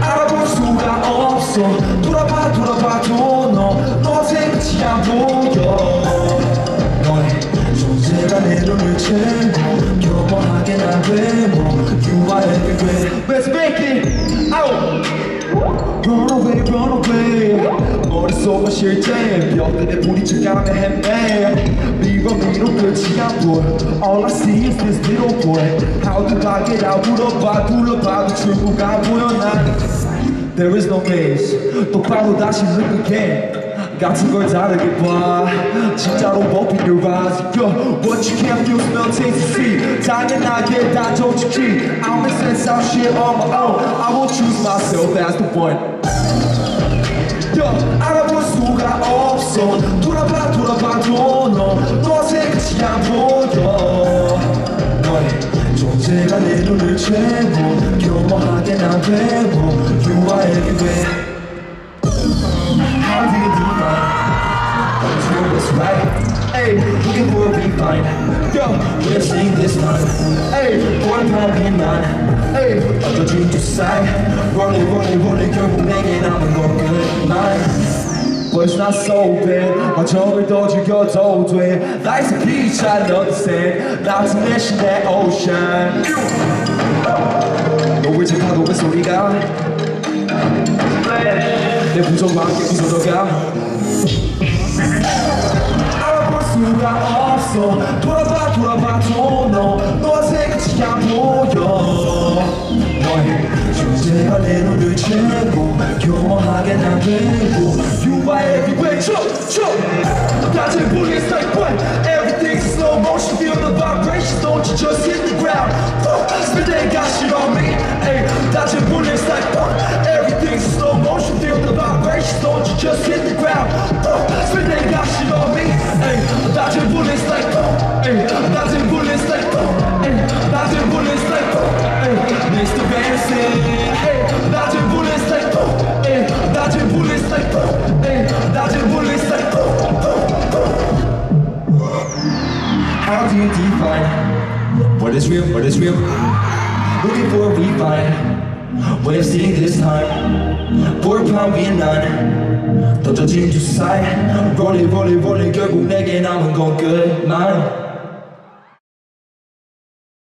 알아볼 수가 없어. 돌아봐 돌아봐도 너너 생각이 안 보여. 너의 존재가 내 눈을 채고 겸허하게 난 외모 You are everywhere Let's make it out Run away run away 머릿속은 실제 벽들에 부딪혀가며 헤매 미워 미로 끝이 안 보여 All I see is this little boy How do I get out 물어봐 둘러봐도 출구가 안 보여 난 There is no maze 똑바로 다시 look again 같은 걸 다르게 봐 진짜로 open your eyes Yo, What you can't feel, smell, taste, and see 당연하게 다 솔직히 I'll make sense out shit on my own I won't choose myself as the one Yo, 알아볼 수가 없어 돌아봐 돌아봐도 너너 생각이 안 보여 너의 존재가 내 눈을 채고 겸허하게 난 외모 what's real, what's right? Hey, looking for a refine Yo, we're seeing this time Hey, one time in mind Hey, 어쩌지 두 사이 Rolling, rolling, rolling 결국 내게 남은 건 끝만 But it's not so bad 마정을 더 죽여도 돼 Life's a beach, I understand Not to mention that ocean 너왜 제 파도의 소리가 내 부정과 함께 부서져가 수가 없어 돌아봐 돌아봐도 너너 생각이 안 보여 너의 존재가 내 눈을 채고 겸허하게 난 되고 You are everywhere 춤춤 낮은 bullets like what Everything's slow motion feel the vibrations don't you just hit the ground Spit they got shit on me Ay, 낮은 bullets like what Everything's slow motion feel the vibrations don't you just hit the ground How do you define what is real, what is real? Looking for a refine. What I've seen this time. For a pound being none. 던져진 두 사이. Rolling, rolling, rolling. 결국 내게 남은 건 끝만.